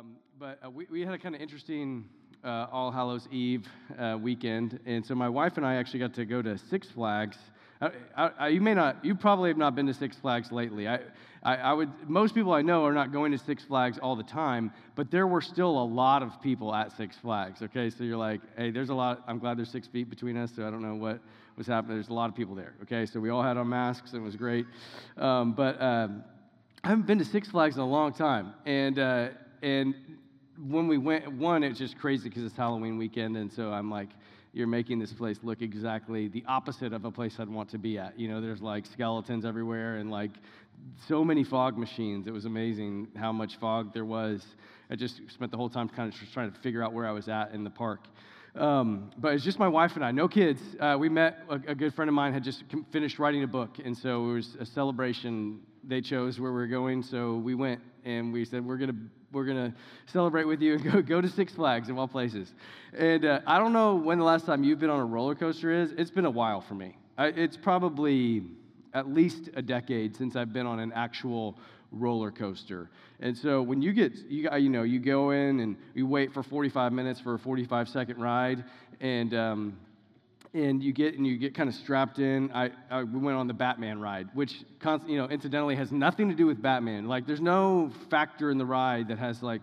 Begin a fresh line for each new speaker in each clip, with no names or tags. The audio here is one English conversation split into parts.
Um, but uh, we, we had a kind of interesting uh, All Hallows Eve uh, weekend, and so my wife and I actually got to go to Six Flags. I, I, I, you may not, you probably have not been to Six Flags lately. I, I, would, most people I know are not going to Six Flags all the time, but there were still a lot of people at Six Flags. Okay, so you're like, hey, there's a lot. I'm glad there's six feet between us, so I don't know what was happening. There's a lot of people there. Okay, so we all had on masks, and it was great. Um, but um, I haven't been to Six Flags in a long time, and uh, and when we went, one, it's just crazy because it's Halloween weekend, and so I'm like, you're making this place look exactly the opposite of a place I'd want to be at. You know, there's like skeletons everywhere and like so many fog machines. It was amazing how much fog there was. I just spent the whole time kind of just trying to figure out where I was at in the park. Um, but it's just my wife and I, no kids. Uh, we met, a, a, good friend of mine had just finished writing a book, and so it was a celebration. They chose where we were going, so we went and we said, We're going to we're going to celebrate with you and go, go to Six Flags of all places. And uh, I don't know when the last time you've been on a roller coaster is. It's been a while for me. I, it's probably at least a decade since I've been on an actual roller coaster. And so when you get, you, you know, you go in and you wait for 45 minutes for a 45 second ride, and um, and you get and you get kind of strapped in. I, I, we went on the Batman ride, which you know incidentally has nothing to do with Batman. Like there's no factor in the ride that has like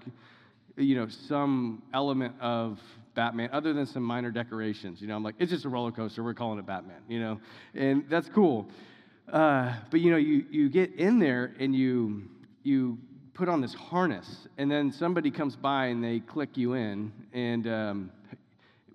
you know some element of Batman other than some minor decorations. You know, I'm like it's just a roller coaster. We're calling it Batman. You know, and that's cool. Uh, but you know, you you get in there and you you put on this harness, and then somebody comes by and they click you in, and um,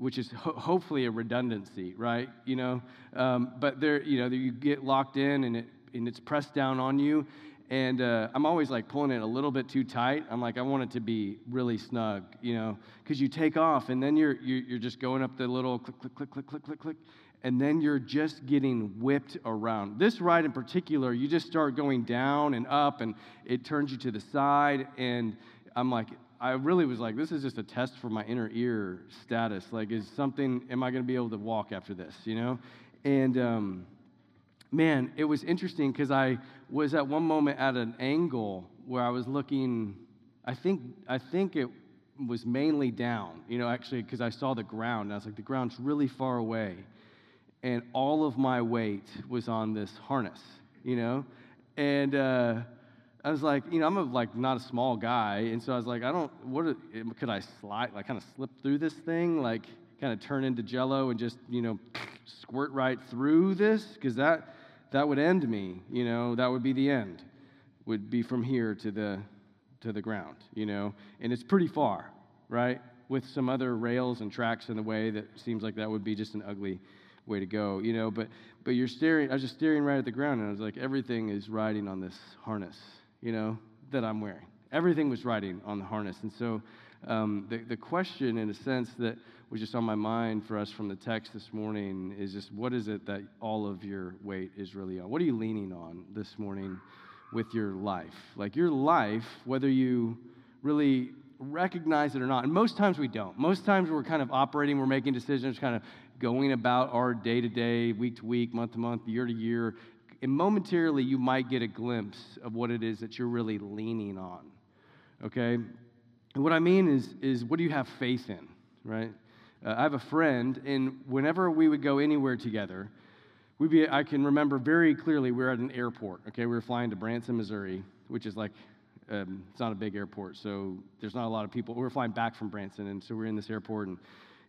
which is ho- hopefully a redundancy, right? You know, um, but there, you know, you get locked in and it and it's pressed down on you, and uh, I'm always like pulling it a little bit too tight. I'm like, I want it to be really snug, you know, because you take off and then you're, you're you're just going up the little click click click click click click click, and then you're just getting whipped around. This ride in particular, you just start going down and up, and it turns you to the side, and I'm like, I really was like, this is just a test for my inner ear status. Like, is something, am I going to be able to walk after this, you know? And um, man, it was interesting because I was at one moment at an angle where I was looking, I think, I think it was mainly down, you know, actually, because I saw the ground. And I was like, the ground's really far away. And all of my weight was on this harness, you know? And, uh, I was like, you know, I'm a, like not a small guy, and so I was like, I don't, what could I slide, like kind of slip through this thing, like kind of turn into Jello and just, you know, squirt right through this, because that that would end me, you know, that would be the end, would be from here to the to the ground, you know, and it's pretty far, right? With some other rails and tracks in the way, that seems like that would be just an ugly way to go, you know. But but you're staring, I was just staring right at the ground, and I was like, everything is riding on this harness you know, that I'm wearing. Everything was riding on the harness. And so um, the, the question, in a sense, that was just on my mind for us from the text this morning is just what is it that all of your weight is really on? What are you leaning on this morning with your life? Like your life, whether you really recognize it or not. And most times we don't. Most times we're kind of operating, we're making decisions, kind of going about our day to day, week to week, month to month, year to year, and momentarily you might get a glimpse of what it is that you're really leaning on. Okay? And what I mean is, is what do you have faith in, right? Uh, I have a friend, and whenever we would go anywhere together, we'd be, I can remember very clearly we were at an airport. Okay, we were flying to Branson, Missouri, which is like, um, it's not a big airport, so there's not a lot of people. We were flying back from Branson, and so we're in this airport, and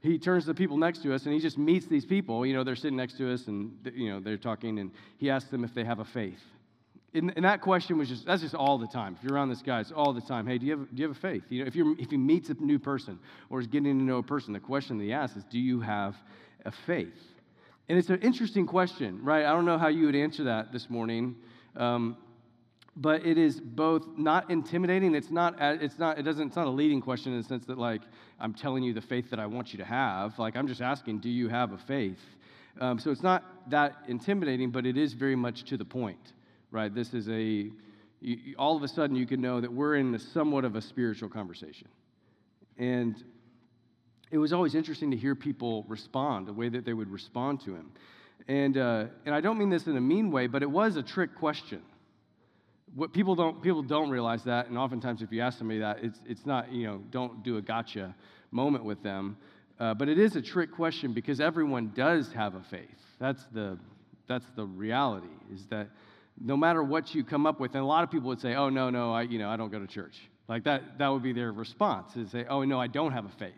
he turns to the people next to us and he just meets these people. You know, they're sitting next to us and, you know, they're talking and he asks them if they have a faith. And, and that question was just, that's just all the time. If you're around this guy, it's all the time. Hey, do you have, do you have a faith? You know, if, you're, if he meets a new person or is getting to know a person, the question that he asks is, do you have a faith? And it's an interesting question, right? I don't know how you would answer that this morning. Um, but it is both not intimidating it's not it's not it doesn't it's not a leading question in the sense that like i'm telling you the faith that i want you to have like i'm just asking do you have a faith? Um, so it's not that intimidating but it is very much to the point right? This is a you, all of a sudden you can know that we're in a somewhat of a spiritual conversation. And it was always interesting to hear people respond the way that they would respond to him. And uh, and i don't mean this in a mean way but it was a trick question what people don't people don't realize that, and oftentimes if you ask somebody that, it's it's not you know don't do a gotcha moment with them, uh, but it is a trick question because everyone does have a faith. That's the that's the reality is that no matter what you come up with, and a lot of people would say, oh no no I you know I don't go to church like that that would be their response is say oh no I don't have a faith.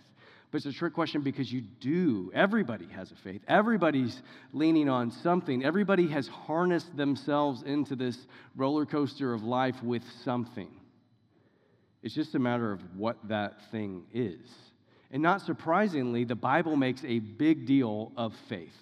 But it's a trick question because you do. Everybody has a faith. Everybody's leaning on something. Everybody has harnessed themselves into this roller coaster of life with something. It's just a matter of what that thing is. And not surprisingly, the Bible makes a big deal of faith.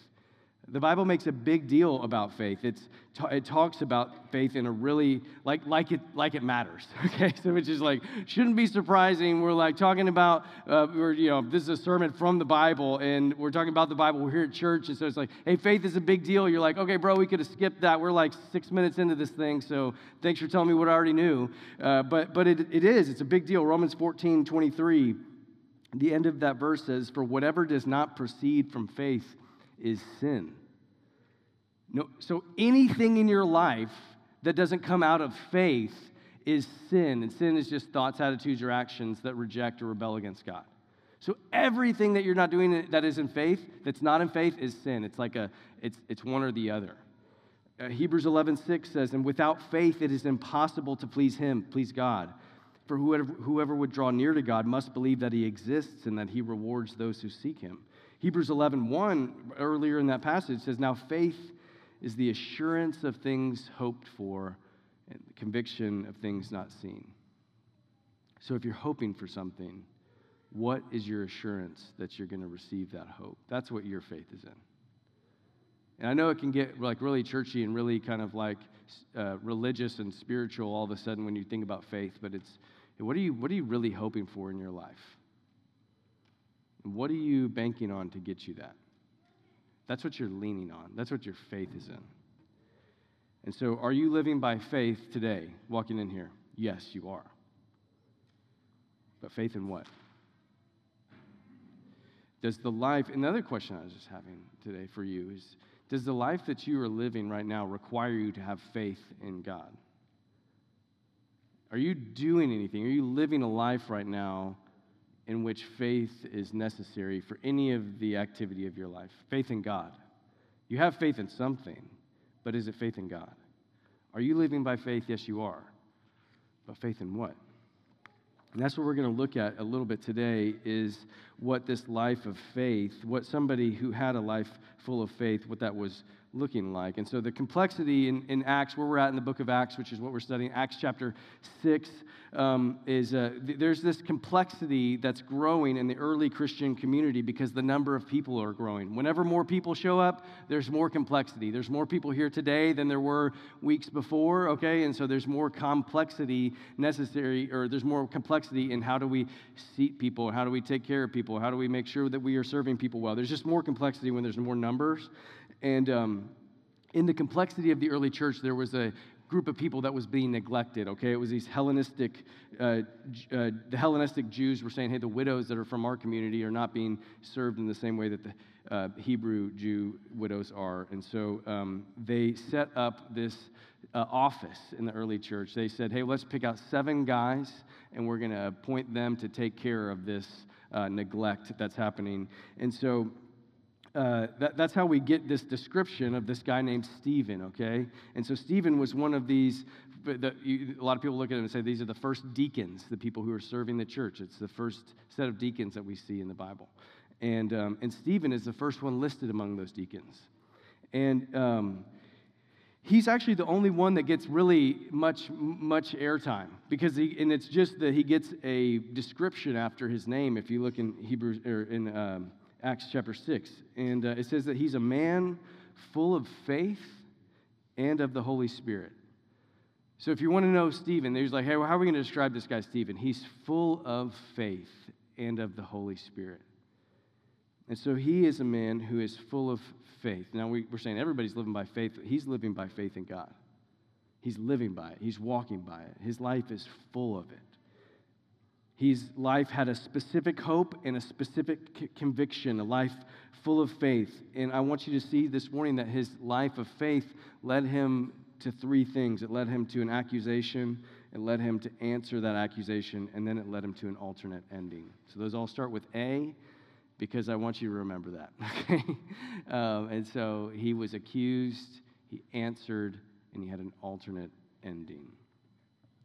The Bible makes a big deal about faith. It's, it talks about faith in a really, like, like, it, like it matters, okay? So it's just like, shouldn't be surprising. We're like talking about, uh, we're, you know, this is a sermon from the Bible, and we're talking about the Bible. We're here at church, and so it's like, hey, faith is a big deal. You're like, okay, bro, we could have skipped that. We're like six minutes into this thing, so thanks for telling me what I already knew. Uh, but but it, it is, it's a big deal. Romans 14, 23, the end of that verse says, for whatever does not proceed from faith is sin. No, so anything in your life that doesn't come out of faith is sin. And sin is just thoughts, attitudes, or actions that reject or rebel against God. So everything that you're not doing that is in faith, that's not in faith, is sin. It's like a, it's, it's one or the other. Uh, Hebrews 11, 6 says, And without faith it is impossible to please him, please God. For whoever, whoever would draw near to God must believe that he exists and that he rewards those who seek him. Hebrews 11, 1, earlier in that passage says, Now faith is the assurance of things hoped for and the conviction of things not seen. So if you're hoping for something, what is your assurance that you're going to receive that hope? That's what your faith is in. And I know it can get like really churchy and really kind of like uh, religious and spiritual all of a sudden when you think about faith, but it's what are you what are you really hoping for in your life? What are you banking on to get you that? That's what you're leaning on. That's what your faith is in. And so, are you living by faith today, walking in here? Yes, you are. But faith in what? Does the life, another question I was just having today for you is Does the life that you are living right now require you to have faith in God? Are you doing anything? Are you living a life right now in which faith is necessary for any of the activity of your life. Faith in God. You have faith in something, but is it faith in God? Are you living by faith? Yes, you are. But faith in what? And that's what we're going to look at a little bit today is what this life of faith, what somebody who had a life full of faith, what that was looking like. And so the complexity in, in Acts, where we're at in the book of Acts, which is what we're studying, Acts chapter 6, um, is uh, th- there's this complexity that's growing in the early Christian community because the number of people are growing. Whenever more people show up, there's more complexity. There's more people here today than there were weeks before, okay? And so there's more complexity necessary, or there's more complexity in how do we seat people, how do we take care of people, how do we make sure that we are serving people well. There's just more complexity when there's more numbers. And um, in the complexity of the early church, there was a group of people that was being neglected, okay? It was these Hellenistic, uh, uh, the Hellenistic Jews were saying, hey, the widows that are from our community are not being served in the same way that the uh, Hebrew Jew widows are. And so um, they set up this uh, office in the early church. They said, hey, let's pick out seven guys, and we're going to appoint them to take care of this uh, neglect that's happening. And so uh, that, that's how we get this description of this guy named Stephen, okay? And so Stephen was one of these, the, you, a lot of people look at him and say these are the first deacons, the people who are serving the church. It's the first set of deacons that we see in the Bible. And, um, and Stephen is the first one listed among those deacons. And um, he's actually the only one that gets really much much airtime because he and it's just that he gets a description after his name if you look in hebrews or in um, Acts chapter 6. And uh, it says that he's a man full of faith and of the Holy Spirit. So if you want to know Stephen, there's like, hey, well, how are we going to describe this guy, Stephen? He's full of faith and of the Holy Spirit. And so he is a man who is full of faith. Now, we, are saying everybody's living by faith, he's living by faith in God. He's living by it, he's walking by it. His life is full of it. His life had a specific hope and a specific c- conviction, a life full of faith. And I want you to see this morning that his life of faith led him to three things it led him to an accusation, it led him to answer that accusation, and then it led him to an alternate ending. So those all start with A because I want you to remember that. Okay? Um, and so he was accused, he answered, and he had an alternate ending.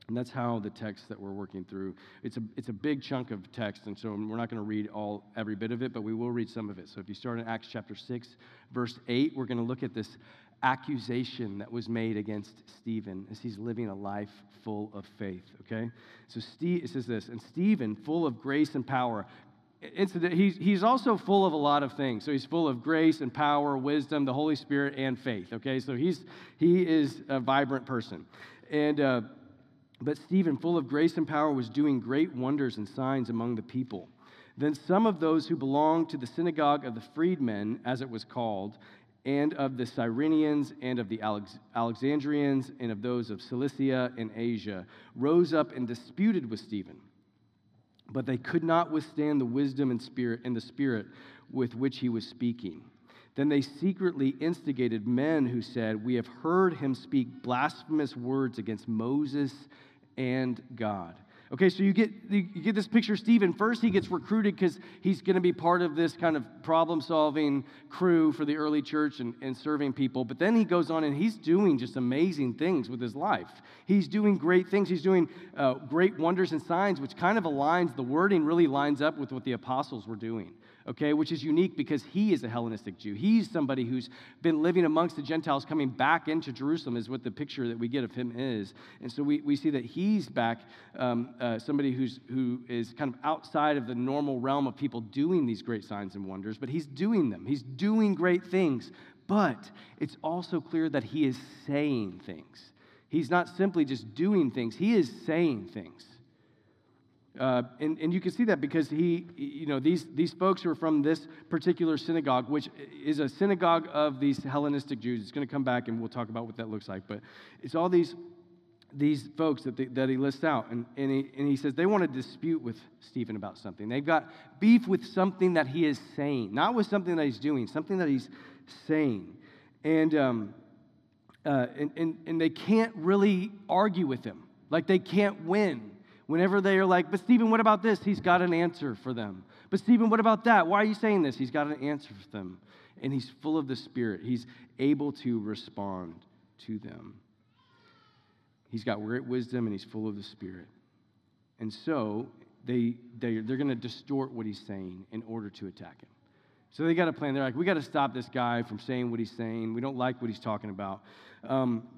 And that's how the text that we're working through. It's a, it's a big chunk of text, and so we're not going to read all every bit of it, but we will read some of it. So if you start in Acts chapter 6, verse 8, we're going to look at this accusation that was made against Stephen as he's living a life full of faith, okay? So Steve, it says this, and Stephen, full of grace and power, incident, he's, he's also full of a lot of things. So he's full of grace and power, wisdom, the Holy Spirit, and faith. Okay, so he's he is a vibrant person, and uh, but Stephen, full of grace and power, was doing great wonders and signs among the people. Then some of those who belonged to the synagogue of the freedmen, as it was called, and of the Cyrenians, and of the Alex- Alexandrians, and of those of Cilicia and Asia, rose up and disputed with Stephen but they could not withstand the wisdom and spirit and the spirit with which he was speaking. Then they secretly instigated men who said, We have heard him speak blasphemous words against Moses and God. Okay, so you get, you get this picture of Stephen. First, he gets recruited because he's going to be part of this kind of problem solving crew for the early church and, and serving people. But then he goes on and he's doing just amazing things with his life. He's doing great things. He's doing uh, great wonders and signs, which kind of aligns, the wording really lines up with what the apostles were doing okay, which is unique because he is a Hellenistic Jew. He's somebody who's been living amongst the Gentiles, coming back into Jerusalem, is what the picture that we get of him is. And so we, we see that he's back, um, uh, somebody who's, who is kind of outside of the normal realm of people doing these great signs and wonders, but he's doing them. He's doing great things. But it's also clear that he is saying things. He's not simply just doing things, he is saying things. Uh, and, and you can see that because he, you know, these, these folks who are from this particular synagogue, which is a synagogue of these Hellenistic Jews. It's going to come back and we'll talk about what that looks like. But it's all these, these folks that, they, that he lists out. And, and, he, and he says they want to dispute with Stephen about something. They've got beef with something that he is saying, not with something that he's doing, something that he's saying. And, um, uh, and, and, and they can't really argue with him. Like they can't win. Whenever they are like, but Stephen, what about this? He's got an answer for them. But Stephen, what about that? Why are you saying this? He's got an answer for them. And he's full of the Spirit. He's able to respond to them. He's got great wisdom and he's full of the Spirit. And so they, they, they're going to distort what he's saying in order to attack him. So they got a plan. They're like, we got to stop this guy from saying what he's saying. We don't like what he's talking about. Um,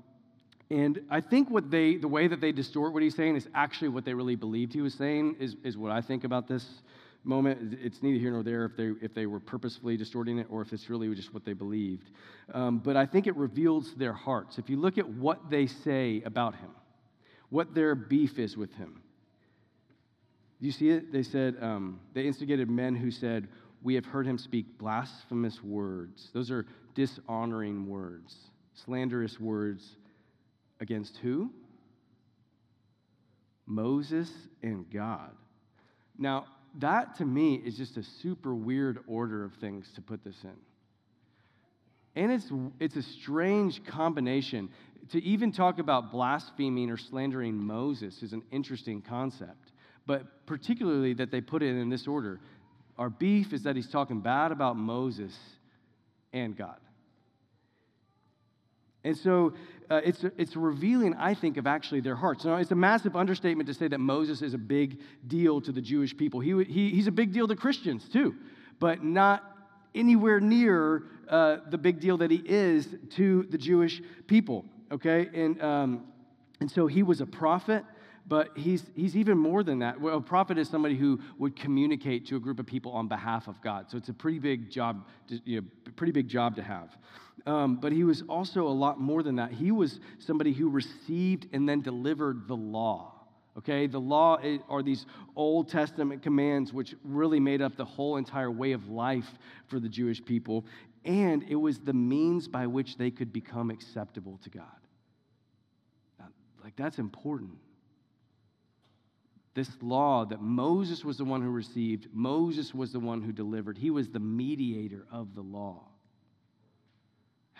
and I think what they, the way that they distort what he's saying is actually what they really believed he was saying, is, is what I think about this moment. It's neither here nor there if they, if they were purposefully distorting it or if it's really just what they believed. Um, but I think it reveals their hearts. If you look at what they say about him, what their beef is with him. Do you see it? They said, um, they instigated men who said, We have heard him speak blasphemous words. Those are dishonoring words, slanderous words Against who? Moses and God. Now, that to me is just a super weird order of things to put this in. And it's, it's a strange combination. To even talk about blaspheming or slandering Moses is an interesting concept, but particularly that they put it in this order. Our beef is that he's talking bad about Moses and God. And so uh, it's, it's revealing, I think, of actually their hearts. Now, it's a massive understatement to say that Moses is a big deal to the Jewish people. He, he, he's a big deal to Christians, too, but not anywhere near uh, the big deal that he is to the Jewish people, okay? And, um, and so he was a prophet but he's, he's even more than that. Well, a prophet is somebody who would communicate to a group of people on behalf of God. So it's a pretty big job, to, you know, pretty big job to have. Um, but he was also a lot more than that. He was somebody who received and then delivered the law. Okay, the law are these Old Testament commands which really made up the whole entire way of life for the Jewish people, and it was the means by which they could become acceptable to God. Like, that's important this law that Moses was the one who received, Moses was the one who delivered. He was the mediator of the law.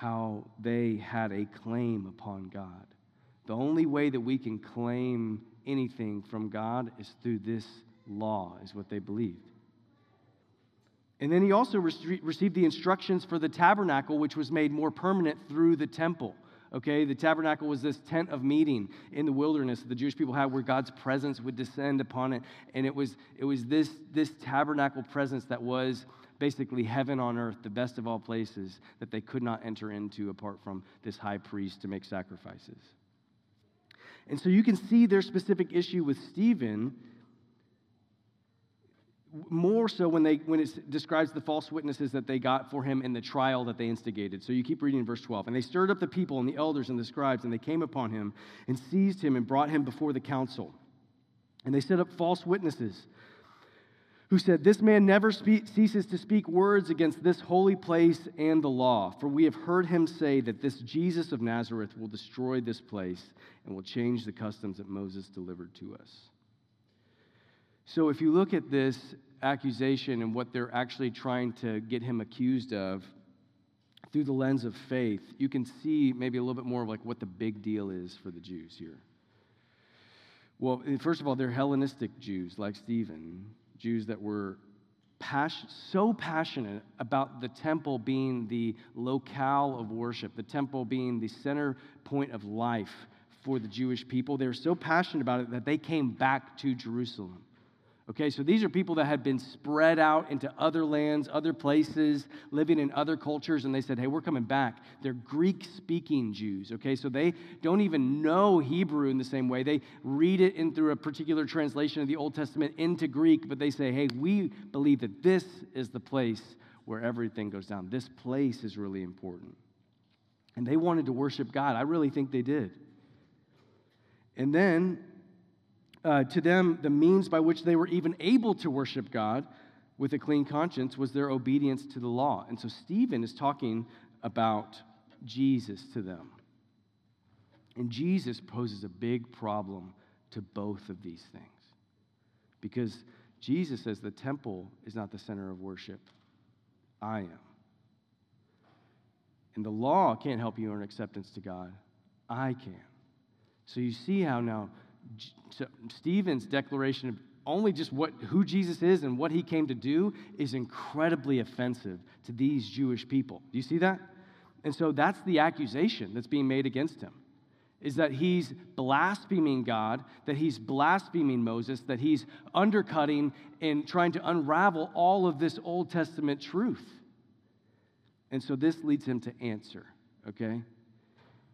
how they had a claim upon God. The only way that we can claim anything from God is through this law, is what they believed. And then he also re- received the instructions for the tabernacle, which was made more permanent through the temple. Okay, the tabernacle was this tent of meeting in the wilderness that the Jewish people had where God's presence would descend upon it. And it was, it was this, this tabernacle presence that was basically heaven on earth, the best of all places that they could not enter into apart from this high priest to make sacrifices. And so you can see their specific issue with Stephen more so when, they, when it describes the false witnesses that they got for him in the trial that they instigated. So you keep reading verse 12. And they stirred up the people and the elders and the scribes, and they came upon him and seized him and brought him before the council. And they set up false witnesses who said, This man never ceases to speak words against this holy place and the law. For we have heard him say that this Jesus of Nazareth will destroy this place and will change the customs that Moses delivered to us. So if you look at this accusation and what they're actually trying to get him accused of through the lens of faith, you can see maybe a little bit more of like what the big deal is for the Jews here. Well, first of all, they're Hellenistic Jews like Stephen, Jews that were passion, so passionate about the temple being the locale of worship, the temple being the center point of life for the Jewish people. They were so passionate about it that they came back to Jerusalem. Okay, so these are people that had been spread out into other lands, other places, living in other cultures, and they said, Hey, we're coming back. They're Greek speaking Jews. Okay, so they don't even know Hebrew in the same way. They read it in through a particular translation of the Old Testament into Greek, but they say, Hey, we believe that this is the place where everything goes down. This place is really important. And they wanted to worship God. I really think they did. And then uh, to them, the means by which they were even able to worship God with a clean conscience was their obedience to the law. And so Stephen is talking about Jesus to them. And Jesus poses a big problem to both of these things. Because Jesus says the temple is not the center of worship, I am. And the law can't help you earn acceptance to God, I can. So you see how now Stephen's declaration of only just what, who Jesus is and what he came to do is incredibly offensive to these Jewish people. Do you see that? And so that's the accusation that's being made against him is that he's blaspheming God, that he's blaspheming Moses, that he's undercutting and trying to unravel all of this Old Testament truth. And so this leads him to answer, okay?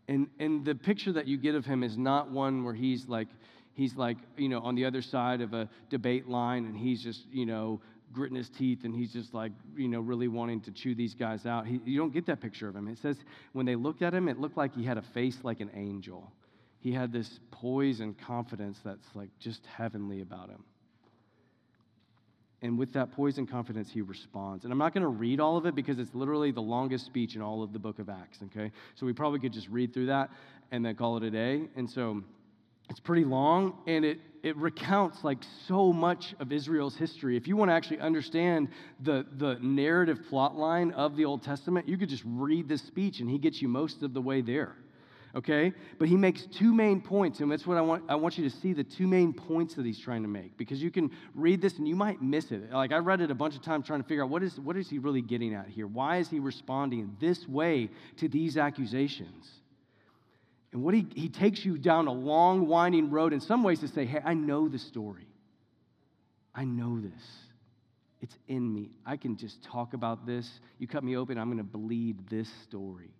And, and the picture that you get of him is not one where he's like, he's like, you know, on the other side of a debate line and he's just, you know, gritting his teeth and he's just like, you know, really wanting to chew these guys out. He, you don't get that picture of him. It says when they looked at him, it looked like he had a face like an angel. He had this poise and confidence that's like just heavenly about him. And with that poise and confidence, he responds. And I'm not going to read all of it because it's literally the longest speech in all of the book of Acts, okay? So we probably could just read through that and then call it a day. And so it's pretty long and it, it recounts like so much of Israel's history. If you want to actually understand the, the narrative plot line of the Old Testament, you could just read this speech and he gets you most of the way there okay? But he makes two main points, and that's what I want, I want you to see the two main points that he's trying to make because you can read this and you might miss it. Like I read it a bunch of times trying to figure out what is, what is he really getting at here? Why is he responding this way to these accusations? And what he, he takes you down a long, winding road in some ways to say, hey, I know the story. I know this. It's in me. I can just talk about this. You cut me open, I'm going to believe this story.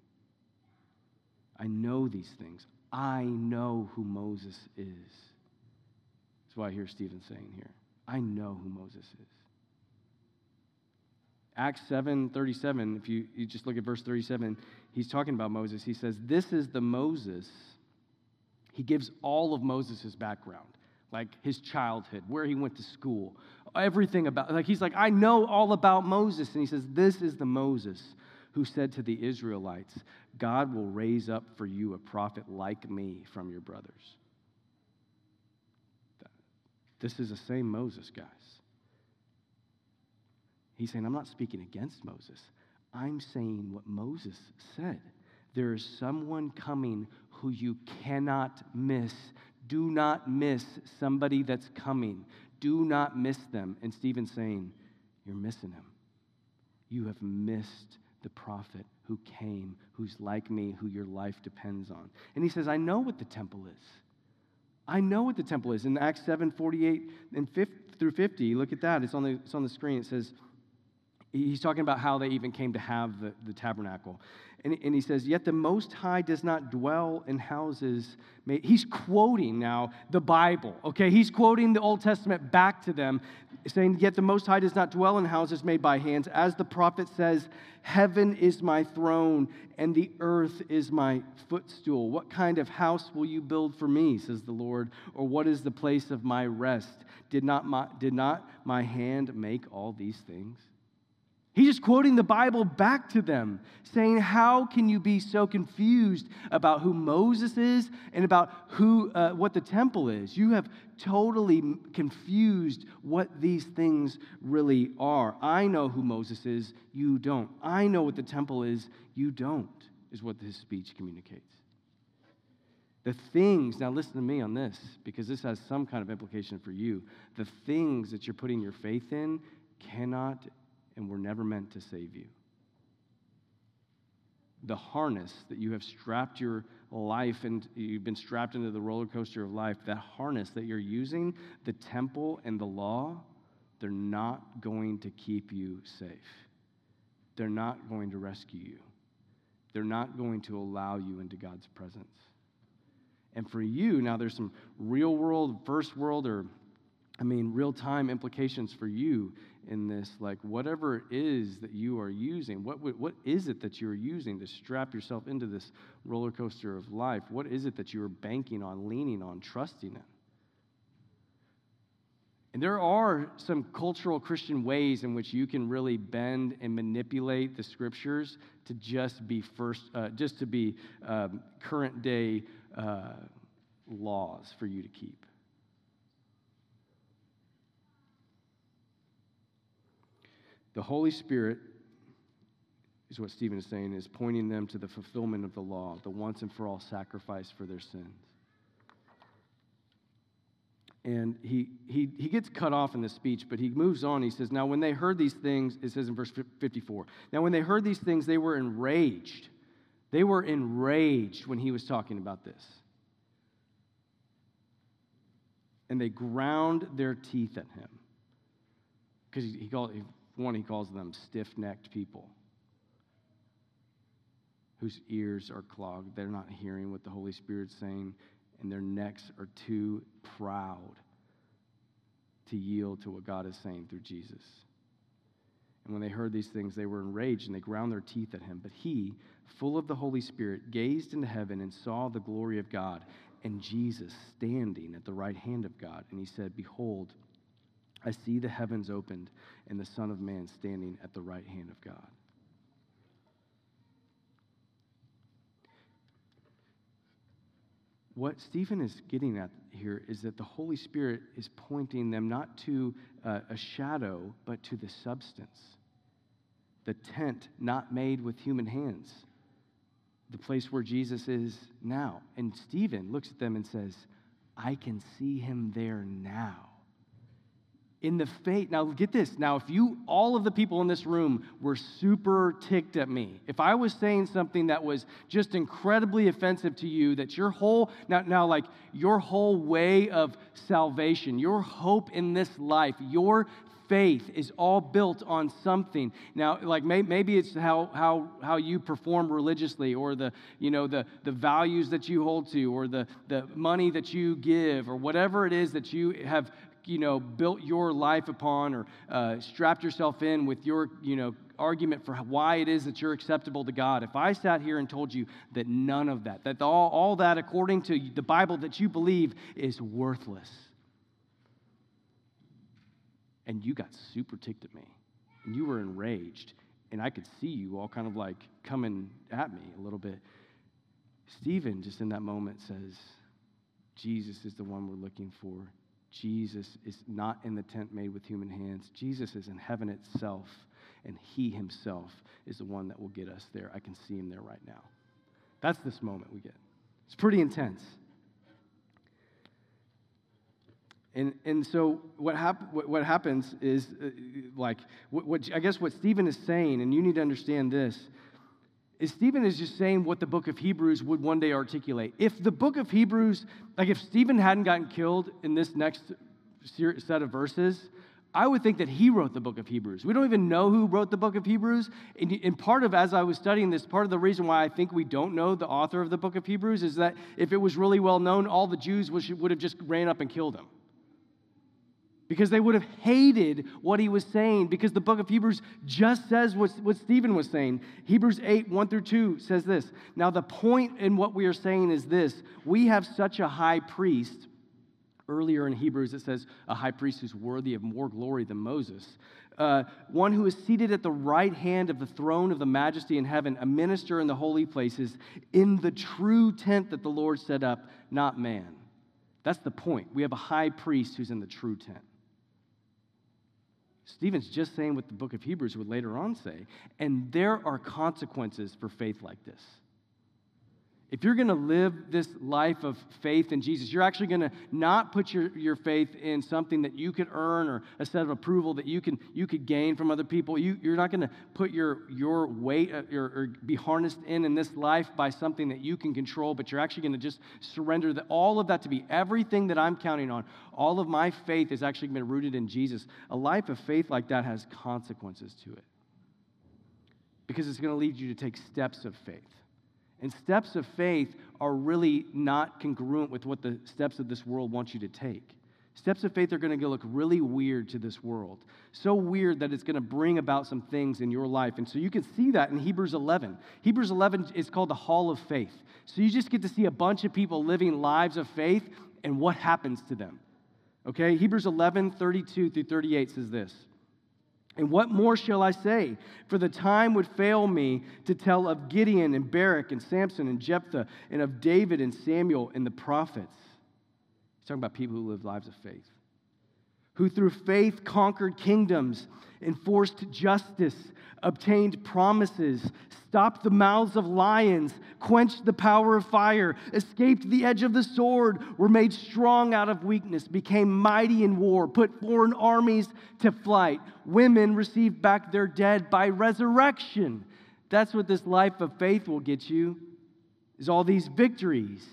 I know these things. I know who Moses is. That's why I hear Stephen saying here. I know who Moses is. Acts 7 37, if you, you just look at verse 37, he's talking about Moses. He says, This is the Moses. He gives all of Moses' background, like his childhood, where he went to school, everything about, like he's like, I know all about Moses. And he says, This is the Moses who said to the Israelites, God will raise up for you a prophet like me from your brothers. This is the same Moses, guys. He's saying, I'm not speaking against Moses. I'm saying what Moses said. There is someone coming who you cannot miss. Do not miss somebody that's coming. Do not miss them. And Stephen's saying, You're missing him. You have missed the prophet who came, who's like me, who your life depends on. And he says, I know what the temple is. I know what the temple is. In Acts 7 48 and 50, through 50, look at that. It's on the, it's on the screen. It says, he's talking about how they even came to have the, the tabernacle. And, and he says, Yet the Most High does not dwell in houses. Made. He's quoting now the Bible, okay? He's quoting the Old Testament back to them, saying, Yet the Most High does not dwell in houses made by hands. As the prophet says, Heaven is my throne, and the earth is my footstool. What kind of house will you build for me, says the Lord? Or what is the place of my rest? Did not my, did not my hand make all these things? He's just quoting the Bible back to them, saying, How can you be so confused about who Moses is and about who, uh, what the temple is? You have totally confused what these things really are. I know who Moses is, you don't. I know what the temple is, you don't, is what his speech communicates. The things, now listen to me on this, because this has some kind of implication for you. The things that you're putting your faith in cannot and were never meant to save you. The harness that you have strapped your life and you've been strapped into the roller coaster of life, that harness that you're using, the temple and the law, they're not going to keep you safe. They're not going to rescue you. They're not going to allow you into God's presence. And for you, now there's some real world, first world, or I mean, real time implications for you in this. Like, whatever it is that you are using, what, what is it that you're using to strap yourself into this roller coaster of life? What is it that you are banking on, leaning on, trusting in? And there are some cultural Christian ways in which you can really bend and manipulate the scriptures to just be first, uh, just to be um, current day uh, laws for you to keep. The Holy Spirit is what Stephen is saying, is pointing them to the fulfillment of the law, the once and for all sacrifice for their sins. And he, he, he gets cut off in this speech, but he moves on. He says, Now, when they heard these things, it says in verse 54, now, when they heard these things, they were enraged. They were enraged when he was talking about this. And they ground their teeth at him. Because he, he, called, one, he calls them stiff necked people whose ears are clogged. They're not hearing what the Holy Spirit's saying, and their necks are too proud to yield to what God is saying through Jesus. And when they heard these things, they were enraged and they ground their teeth at him. But he, full of the Holy Spirit, gazed into heaven and saw the glory of God and Jesus standing at the right hand of God. And he said, Behold, I see the heavens opened and the Son of Man standing at the right hand of God. What Stephen is getting at here is that the Holy Spirit is pointing them not to uh, a shadow, but to the substance. The tent not made with human hands, the place where Jesus is now. And Stephen looks at them and says, I can see him there now in the faith. Now, get this. Now, if you, all of the people in this room, were super ticked at me, if I was saying something that was just incredibly offensive to you, that your whole, now, now like your whole way of salvation, your hope in this life, your faith is all built on something now like may, maybe it's how, how, how you perform religiously or the you know the, the values that you hold to or the, the money that you give or whatever it is that you have you know, built your life upon or uh, strapped yourself in with your, you know, argument for why it is that you're acceptable to God, if I sat here and told you that none of that, that all, all that according to the Bible that you believe is worthless, and you got super ticked at me, and you were enraged, and I could see you all kind of like coming at me a little bit, Stephen just in that moment says, Jesus is the one we're looking for. Jesus is not in the tent made with human hands. Jesus is in heaven itself, and he himself is the one that will get us there. I can see him there right now. That's this moment we get. It's pretty intense. And, and so what, hap- what, happens is, uh, like, what, what, I guess what Stephen is saying, and you need to understand this, is Stephen is just saying what the book of Hebrews would one day articulate. If the book of Hebrews, like if Stephen hadn't gotten killed in this next set of verses, I would think that he wrote the book of Hebrews. We don't even know who wrote the book of Hebrews. And, and part of, as I was studying this, part of the reason why I think we don't know the author of the book of Hebrews is that if it was really well known, all the Jews would have just ran up and killed him because they would have hated what he was saying because the book of Hebrews just says what, what Stephen was saying. Hebrews 8, 1 through 2 says this. Now, the point in what we are saying is this we have such a high priest. Earlier in Hebrews, it says a high priest who's worthy of more glory than Moses. Uh, one who is seated at the right hand of the throne of the majesty in heaven, a minister in the holy places, in the true tent that the Lord set up, not man. That's the point. We have a high priest who's in the true tent. Stephen's just saying what the book of Hebrews would later on say. And there are consequences for faith like this. If you're going to live this life of faith in Jesus, you're actually going to not put your, your faith in something that you could earn or a set of approval that you can you could gain from other people. You, you're not going to put your, your weight uh, or, or be harnessed in in this life by something that you can control, but you're actually going to just surrender the, all of that to be everything that I'm counting on. All of my faith is actually been rooted in Jesus. A life of faith like that has consequences to it because it's going to lead you to take steps of faith. And steps of faith are really not congruent with what the steps of this world want you to take. Steps of faith are going to look really weird to this world. So weird that it's going to bring about some things in your life. And so you can see that in Hebrews 11. Hebrews 11 is called the Hall of Faith. So you just get to see a bunch of people living lives of faith and what happens to them. Okay? Hebrews 11, 32 through 38 says this. And what more shall I say? For the time would fail me to tell of Gideon and Barak and Samson and Jephthah and of David and Samuel and the prophets. He's talking about people who live lives of faith, who through faith conquered kingdoms, enforced justice, obtained promises, stopped the mouths of lions, quenched the power of fire, escaped the edge of the sword, were made strong out of weakness, became mighty in war, put foreign armies to flight. Women received back their dead by resurrection. That's what this life of faith will get you, is all these victories.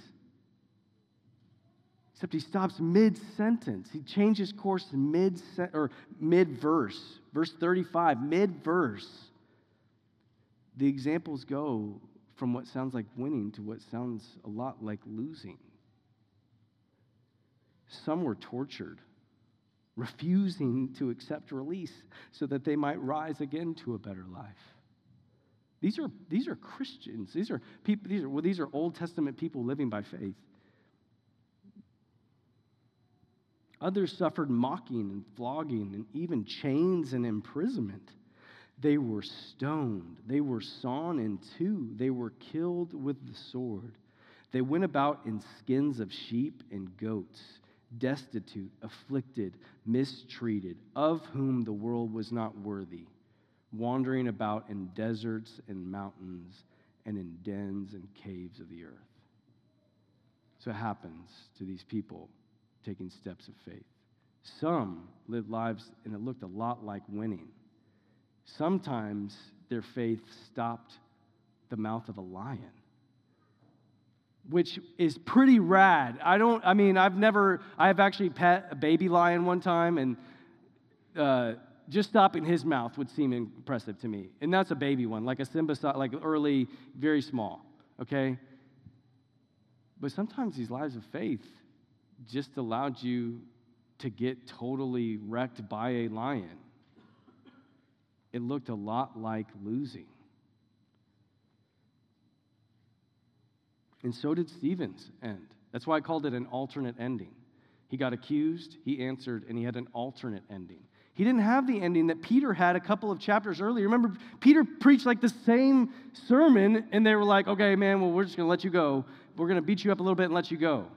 Except he stops mid sentence. He changes course mid or mid verse. Verse 35, mid verse. The examples go from what sounds like winning to what sounds a lot like losing. Some were tortured, refusing to accept release so that they might rise again to a better life. These are, these are Christians. These are people, these are, well, these are Old Testament people living by faith. Others suffered mocking and flogging and even chains and imprisonment. They were stoned. They were sawn in two. They were killed with the sword. They went about in skins of sheep and goats, destitute, afflicted, mistreated, of whom the world was not worthy, wandering about in deserts and mountains and in dens and caves of the earth. So it happens to these people taking steps of faith. Some lived lives and it looked a lot like winning. Sometimes their faith stopped the mouth of a lion, which is pretty rad. I don't, I mean, I've never, I've actually pet a baby lion one time and uh, just stopping his mouth would seem impressive to me. And that's a baby one, like a Simba, like early, very small, okay? But sometimes these lives of faith, just allowed you to get totally wrecked by a lion. It looked a lot like losing. And so did Stephen's end. That's why I called it an alternate ending. He got accused, he answered, and he had an alternate ending. He didn't have the ending that Peter had a couple of chapters earlier. Remember, Peter preached like the same sermon, and they were like, okay, man, well, we're just going to let you go. We're going to beat you up a little bit and let you go.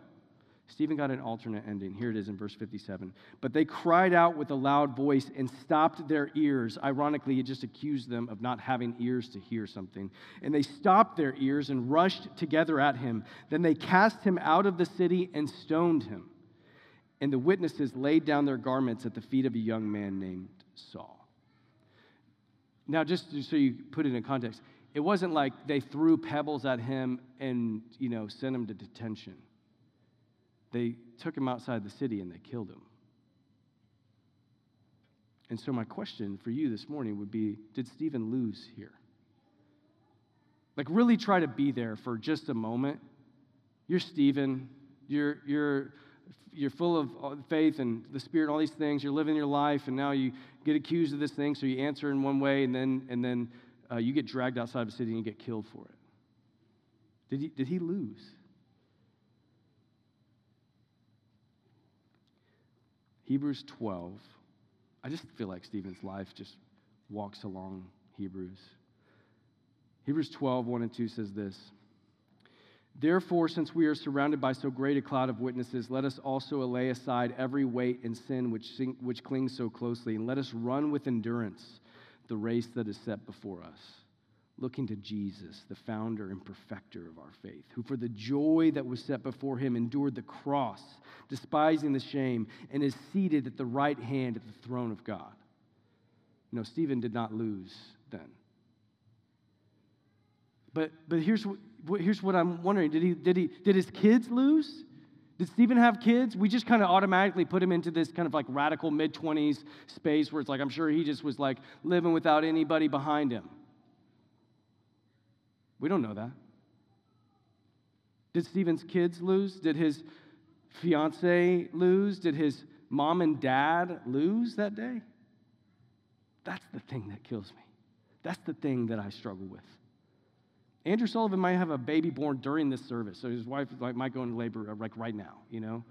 Stephen got an alternate ending. Here it is in verse 57. But they cried out with a loud voice and stopped their ears. Ironically, it just accused them of not having ears to hear something. And they stopped their ears and rushed together at him. Then they cast him out of the city and stoned him. And the witnesses laid down their garments at the feet of a young man named Saul. Now, just so you put it in context, it wasn't like they threw pebbles at him and, you know, sent him to detention they took him outside the city and they killed him. And so, my question for you this morning would be Did Stephen lose here? Like, really try to be there for just a moment. You're Stephen. You're, you're, you're full of faith and the Spirit all these things. You're living your life, and now you get accused of this thing, so you answer in one way, and then, and then uh, you get dragged outside of the city and you get killed for it. Did he, did he lose? Hebrews 12. I just feel like Stephen's life just walks along Hebrews. Hebrews 12, 1 and 2 says this Therefore, since we are surrounded by so great a cloud of witnesses, let us also lay aside every weight and sin which, which clings so closely, and let us run with endurance the race that is set before us looking to Jesus, the founder and perfecter of our faith, who for the joy that was set before him endured the cross, despising the shame, and is seated at the right hand at the throne of God. No, Stephen did not lose then. But, but here's, what, here's what I'm wondering did, he, did, he, did his kids lose? Did Stephen have kids? We just kind of automatically put him into this kind of like radical mid 20s space where it's like, I'm sure he just was like living without anybody behind him. We don't know that. Did Stephen's kids lose? Did his fiance lose? Did his mom and dad lose that day? That's the thing that kills me. That's the thing that I struggle with. Andrew Sullivan might have a baby born during this service, so his wife might go into labor uh, like right now, you know?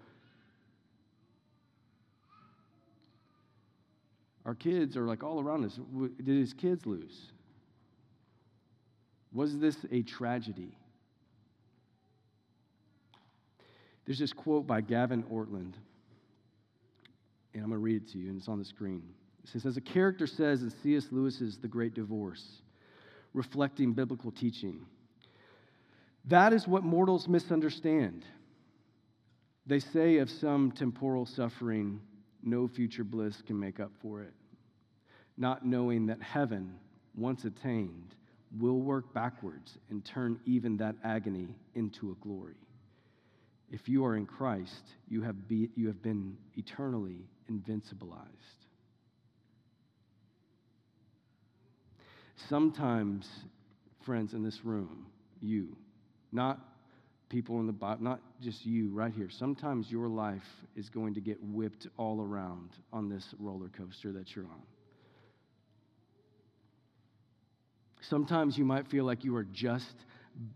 Our kids are like all around us. Did his kids lose? Was this a tragedy? There's this quote by Gavin Ortlund, and I'm going to read it to you, and it's on the screen. It says, As a character says in C.S. Lewis's The Great Divorce, reflecting biblical teaching, that is what mortals misunderstand. They say of some temporal suffering, no future bliss can make up for it, not knowing that heaven, once attained, will work backwards and turn even that agony into a glory. If you are in Christ, you have, be, you have been eternally invincibilized. Sometimes, friends in this room, you, not people in the Bible, not just you right here, sometimes your life is going to get whipped all around on this roller coaster that you're on. Sometimes you might feel like you are just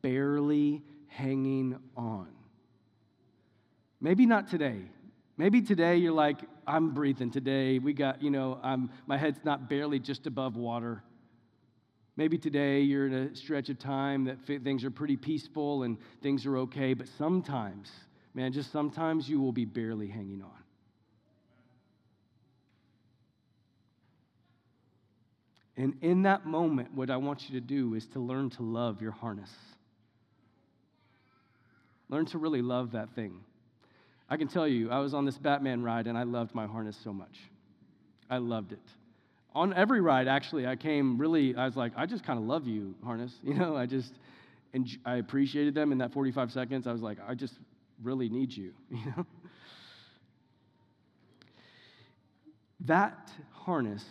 barely hanging on. Maybe not today. Maybe today you're like, I'm breathing today. We got, you know, I'm, my head's not barely just above water. Maybe today you're in a stretch of time that things are pretty peaceful and things are okay, but sometimes, man, just sometimes you will be barely hanging on. And in that moment, what I want you to do is to learn to love your harness. Learn to really love that thing. I can tell you, I was on this Batman ride and I loved my harness so much. I loved it. On every ride, actually, I came really, I was like, I just kind of love you, harness. You know, I just, and I appreciated them in that 45 seconds. I was like, I just really need you, you know? That harness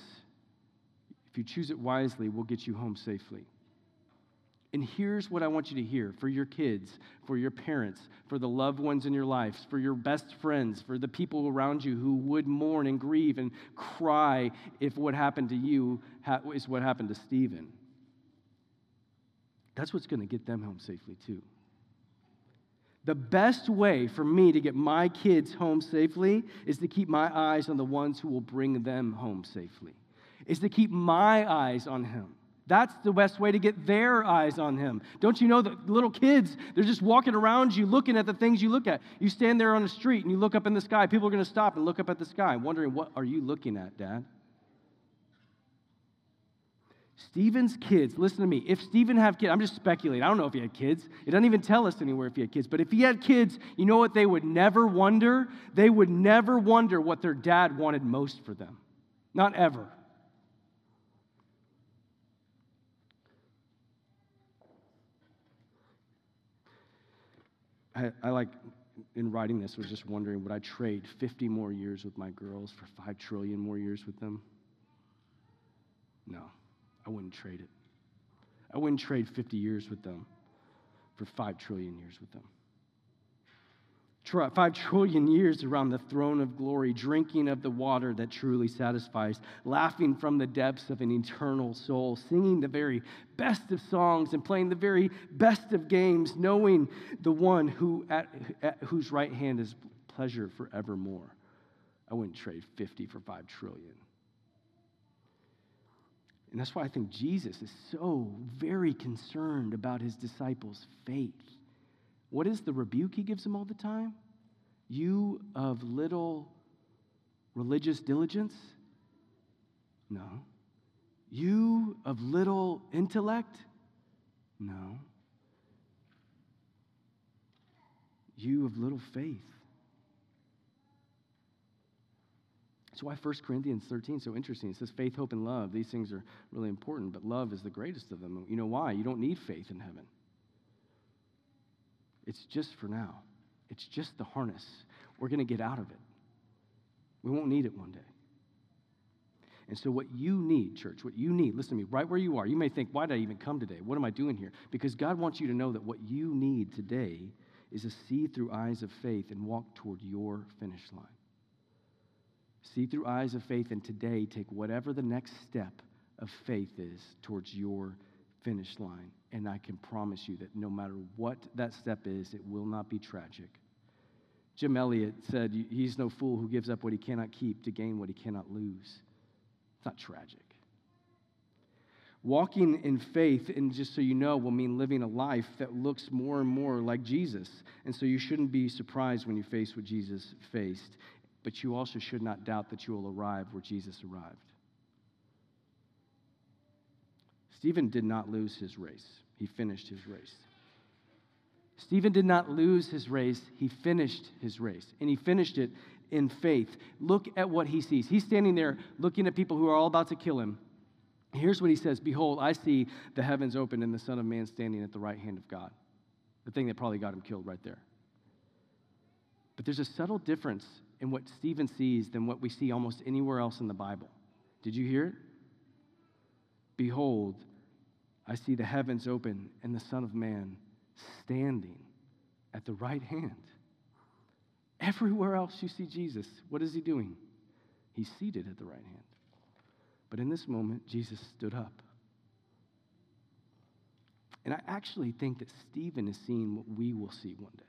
you choose it wisely, will get you home safely. And here's what I want you to hear for your kids, for your parents, for the loved ones in your life, for your best friends, for the people around you who would mourn and grieve and cry if what happened to you is what happened to Stephen. That's what's going to get them home safely, too. The best way for me to get my kids home safely is to keep my eyes on the ones who will bring them home safely is to keep my eyes on him. That's the best way to get their eyes on him. Don't you know that little kids, they're just walking around you looking at the things you look at. You stand there on the street and you look up in the sky. People are going to stop and look up at the sky, wondering, what are you looking at, Dad? Stephen's kids, listen to me. If Stephen had kids, I'm just speculating. I don't know if he had kids. It doesn't even tell us anywhere if he had kids. But if he had kids, you know what they would never wonder? They would never wonder what their dad wanted most for them. Not ever. I, I like in writing this was just wondering would I trade 50 more years with my girls for 5 trillion more years with them? No. I wouldn't trade it. I wouldn't trade 50 years with them for 5 trillion years with them. Five trillion years around the throne of glory, drinking of the water that truly satisfies, laughing from the depths of an eternal soul, singing the very best of songs and playing the very best of games, knowing the one who at, at whose right hand is pleasure forevermore. I wouldn't trade 50 for 5 trillion. And that's why I think Jesus is so very concerned about his disciples' faith. What is the rebuke he gives them all the time? You of little religious diligence? No. You of little intellect? No. You of little faith. That's why 1 Corinthians 13 is so interesting. It says faith, hope, and love. These things are really important, but love is the greatest of them. You know why? You don't need faith in heaven. It's just for now. It's just the harness. We're going to get out of it. We won't need it one day. And so, what you need, church, what you need, listen to me, right where you are, you may think, why did I even come today? What am I doing here? Because God wants you to know that what you need today is to see through eyes of faith and walk toward your finish line. See through eyes of faith, and today take whatever the next step of faith is towards your finish line. And I can promise you that no matter what that step is, it will not be tragic. Jim Elliot said, He's no fool who gives up what he cannot keep to gain what he cannot lose. It's not tragic. Walking in faith, and just so you know, will mean living a life that looks more and more like Jesus. And so you shouldn't be surprised when you face what Jesus faced but you also should not doubt that you will arrive where Jesus arrived. Stephen did not lose his race, he finished his race. Stephen did not lose his race, he finished his race. And he finished it in faith. Look at what he sees. He's standing there looking at people who are all about to kill him. Here's what he says Behold, I see the heavens open and the Son of Man standing at the right hand of God. The thing that probably got him killed right there. But there's a subtle difference in what Stephen sees than what we see almost anywhere else in the Bible. Did you hear it? Behold, I see the heavens open and the Son of Man standing at the right hand. Everywhere else you see Jesus, what is he doing? He's seated at the right hand. But in this moment, Jesus stood up. And I actually think that Stephen is seeing what we will see one day.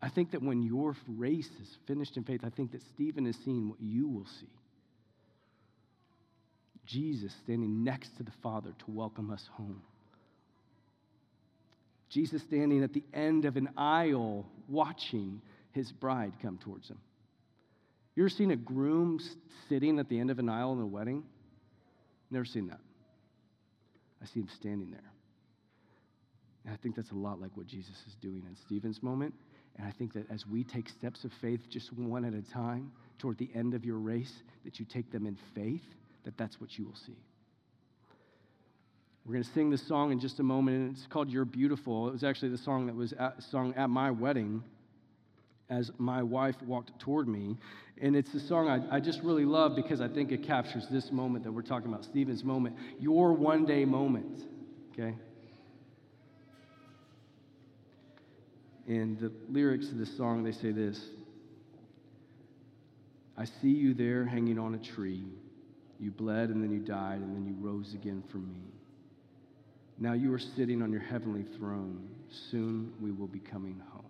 I think that when your race is finished in faith, I think that Stephen is seeing what you will see. Jesus standing next to the Father to welcome us home. Jesus standing at the end of an aisle watching his bride come towards him. You ever seen a groom sitting at the end of an aisle in a wedding? Never seen that. I see him standing there. And I think that's a lot like what Jesus is doing in Stephen's moment and I think that as we take steps of faith just one at a time toward the end of your race, that you take them in faith, that that's what you will see. We're going to sing this song in just a moment, and it's called You're Beautiful. It was actually the song that was at, sung at my wedding as my wife walked toward me. And it's a song I, I, just really love because I think it captures this moment that we're talking about, Stephen's moment, your one day moment, okay? And the lyrics of this song, they say this I see you there hanging on a tree. You bled and then you died and then you rose again for me. Now you are sitting on your heavenly throne. Soon we will be coming home.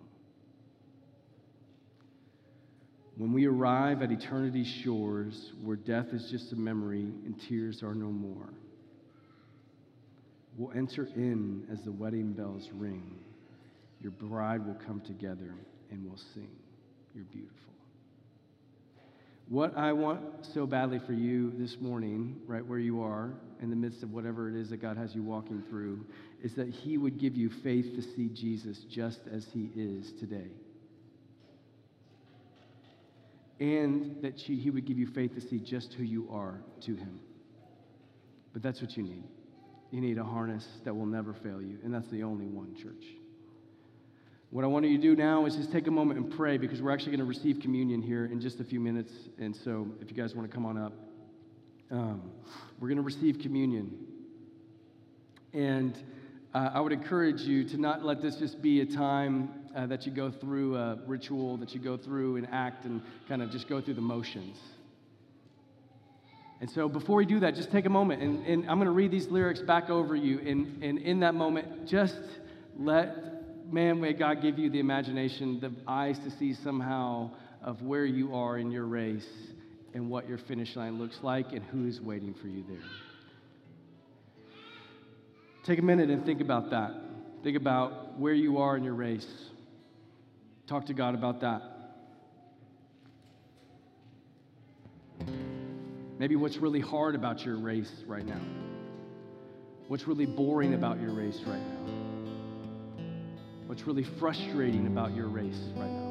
When we arrive at eternity's shores, where death is just a memory and tears are no more, we'll enter in as the wedding bells ring. Your bride will come together and will sing. You're beautiful. What I want so badly for you this morning, right where you are, in the midst of whatever it is that God has you walking through, is that He would give you faith to see Jesus just as He is today. And that He would give you faith to see just who you are to Him. But that's what you need. You need a harness that will never fail you, and that's the only one, church. What I want you to do now is just take a moment and pray because we're actually going to receive communion here in just a few minutes. And so, if you guys want to come on up, um, we're going to receive communion. And uh, I would encourage you to not let this just be a time uh, that you go through a ritual, that you go through and act and kind of just go through the motions. And so before we do that, just take a moment, and, and I'm going to read these lyrics back over you. And, and in that moment, just let, man, may God give you the imagination, the eyes to see somehow of where you are in your race and what your finish line looks like and who is waiting for you there. Take a minute and think about that. Think about where you are in your race. Talk to God about that. Maybe what's really hard about your race right now. What's really boring about your race right now. What's really frustrating about your race right now.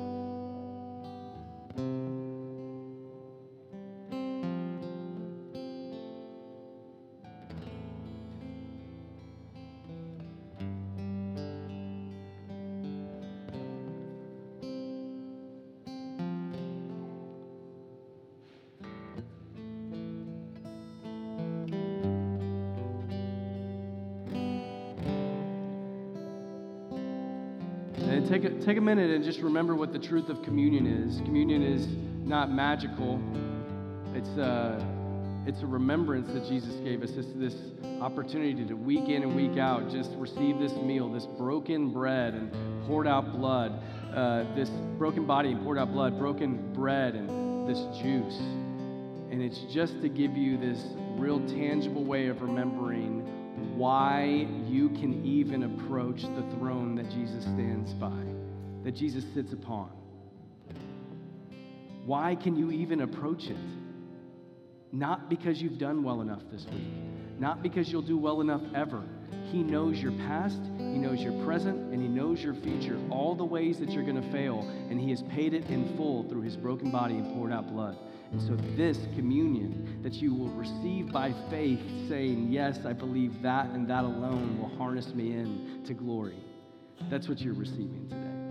Take a, minute and just remember what the truth of communion is. Communion is not magical, it's a, uh, it's a remembrance that Jesus gave us. It's this opportunity to week in and week out just receive this meal, this broken bread and poured out blood, uh, this broken body and poured out blood, broken bread and this juice. And it's just to give you this real tangible way of remembering why you can even approach the throne that Jesus stands by, that Jesus sits upon. Why can you even approach it? Not because you've done well enough this week, not because you'll do well enough ever. He knows your past, He knows your present, and He knows your future, all the ways that you're going to fail, and He has paid it in full through His broken body and poured out blood. And so, this communion that you will receive by faith, saying, Yes, I believe that and that alone will harness me in to glory, that's what you're receiving today.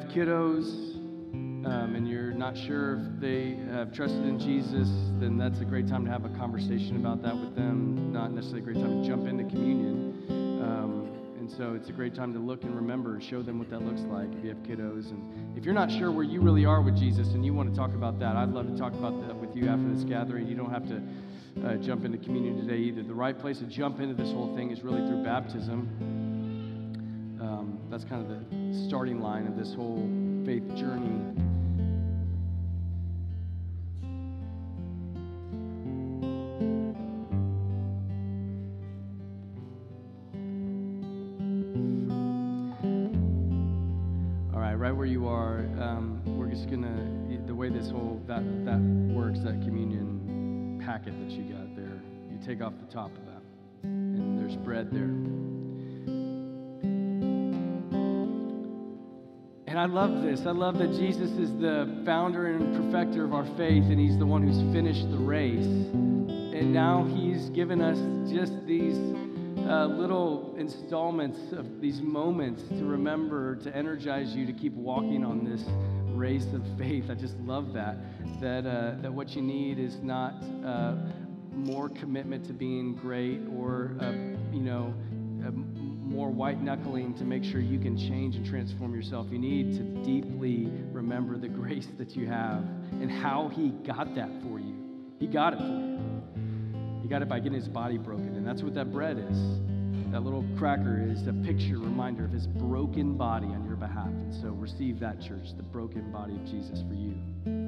Have kiddos um, and you're not sure if they have trusted in Jesus, then that's a great time to have a conversation about that with them. Not necessarily a great time to jump into communion. Um, and so it's a great time to look and remember and show them what that looks like if you have kiddos. And if you're not sure where you really are with Jesus and you want to talk about that, I'd love to talk about that with you after this gathering. You don't have to uh, jump into communion today either. The right place to jump into this whole thing is really through baptism. That's kind of the starting line of this whole faith journey. All right, right where you are, um, we're just gonna the way this whole that that works, that communion packet that you got there. You take off the top of that, and there's bread there. And I love this. I love that Jesus is the founder and perfecter of our faith, and He's the one who's finished the race. And now He's given us just these uh, little installments of these moments to remember, to energize you to keep walking on this race of faith. I just love that. That, uh, that what you need is not uh, more commitment to being great or, uh, you know, uh, more white knuckling to make sure you can change and transform yourself. You need to deeply remember the grace that you have and how He got that for you. He got it for you. He got it by getting His body broken. And that's what that bread is. That little cracker is a picture, reminder of His broken body on your behalf. And so receive that, church, the broken body of Jesus for you.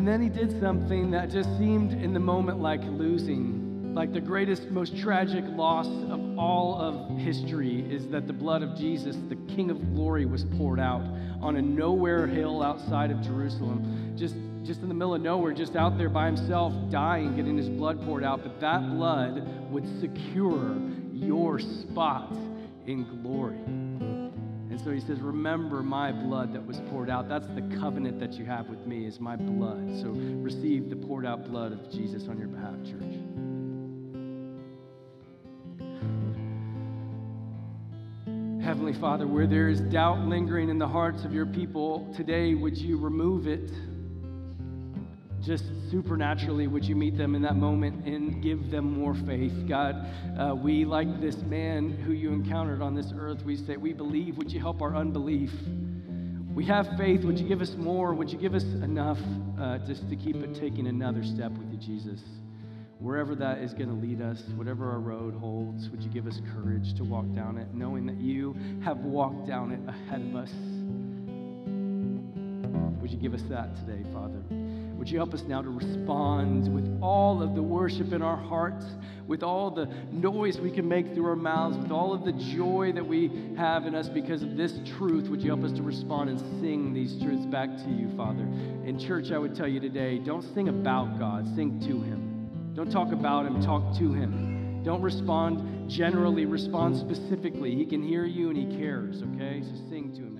And then he did something that just seemed in the moment like losing, like the greatest, most tragic loss of all of history is that the blood of Jesus, the King of glory, was poured out on a nowhere hill outside of Jerusalem. Just, just in the middle of nowhere, just out there by himself, dying, getting his blood poured out. But that blood would secure your spot in glory. So he says, Remember my blood that was poured out. That's the covenant that you have with me, is my blood. So receive the poured out blood of Jesus on your behalf, church. Heavenly Father, where there is doubt lingering in the hearts of your people today, would you remove it? Just supernaturally would you meet them in that moment and give them more faith. God uh, we like this man who you encountered on this earth. We say we believe. Would you help our unbelief? We have faith. Would you give us more? Would you give us enough uh, just to keep it taking another step with you jesus? Wherever that is going to lead us whatever our road holds would you give us courage to walk down it knowing that you have walked down it ahead of us? Would you give us that today father would you help us now to respond with all of the worship in our hearts, with all the noise we can make through our mouths, with all of the joy that we have in us because of this truth? Would you help us to respond and sing these truths back to you, Father? In church, I would tell you today don't sing about God, sing to Him. Don't talk about Him, talk to Him. Don't respond generally, respond specifically. He can hear you and He cares, okay? So sing to Him.